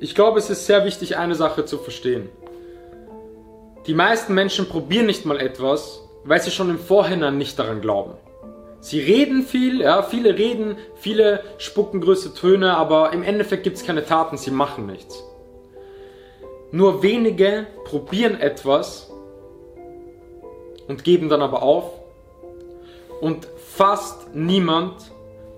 Ich glaube, es ist sehr wichtig, eine Sache zu verstehen. Die meisten Menschen probieren nicht mal etwas, weil sie schon im Vorhinein nicht daran glauben. Sie reden viel, ja, viele reden, viele spucken größte Töne, aber im Endeffekt gibt es keine Taten, sie machen nichts. Nur wenige probieren etwas und geben dann aber auf. Und fast niemand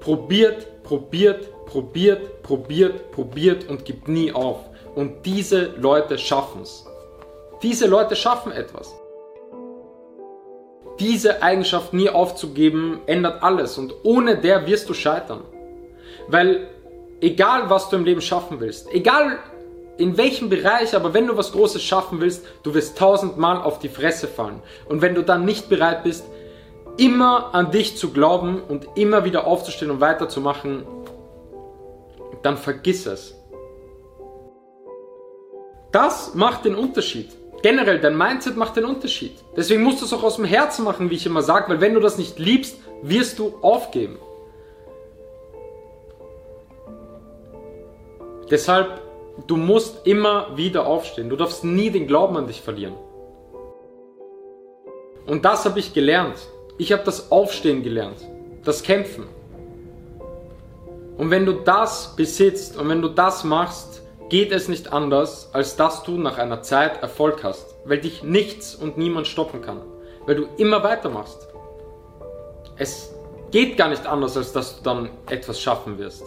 probiert, probiert, probiert, probiert, probiert und gibt nie auf. Und diese Leute schaffen es. Diese Leute schaffen etwas. Diese Eigenschaft nie aufzugeben, ändert alles und ohne der wirst du scheitern. Weil egal was du im Leben schaffen willst, egal in welchem Bereich, aber wenn du was Großes schaffen willst, du wirst tausendmal auf die Fresse fallen. Und wenn du dann nicht bereit bist, immer an dich zu glauben und immer wieder aufzustehen und weiterzumachen, dann vergiss es. Das macht den Unterschied. Generell, dein Mindset macht den Unterschied. Deswegen musst du es auch aus dem Herzen machen, wie ich immer sage, weil wenn du das nicht liebst, wirst du aufgeben. Deshalb, du musst immer wieder aufstehen. Du darfst nie den Glauben an dich verlieren. Und das habe ich gelernt. Ich habe das Aufstehen gelernt, das Kämpfen. Und wenn du das besitzt und wenn du das machst, geht es nicht anders, als dass du nach einer Zeit Erfolg hast, weil dich nichts und niemand stoppen kann, weil du immer weitermachst. Es geht gar nicht anders, als dass du dann etwas schaffen wirst.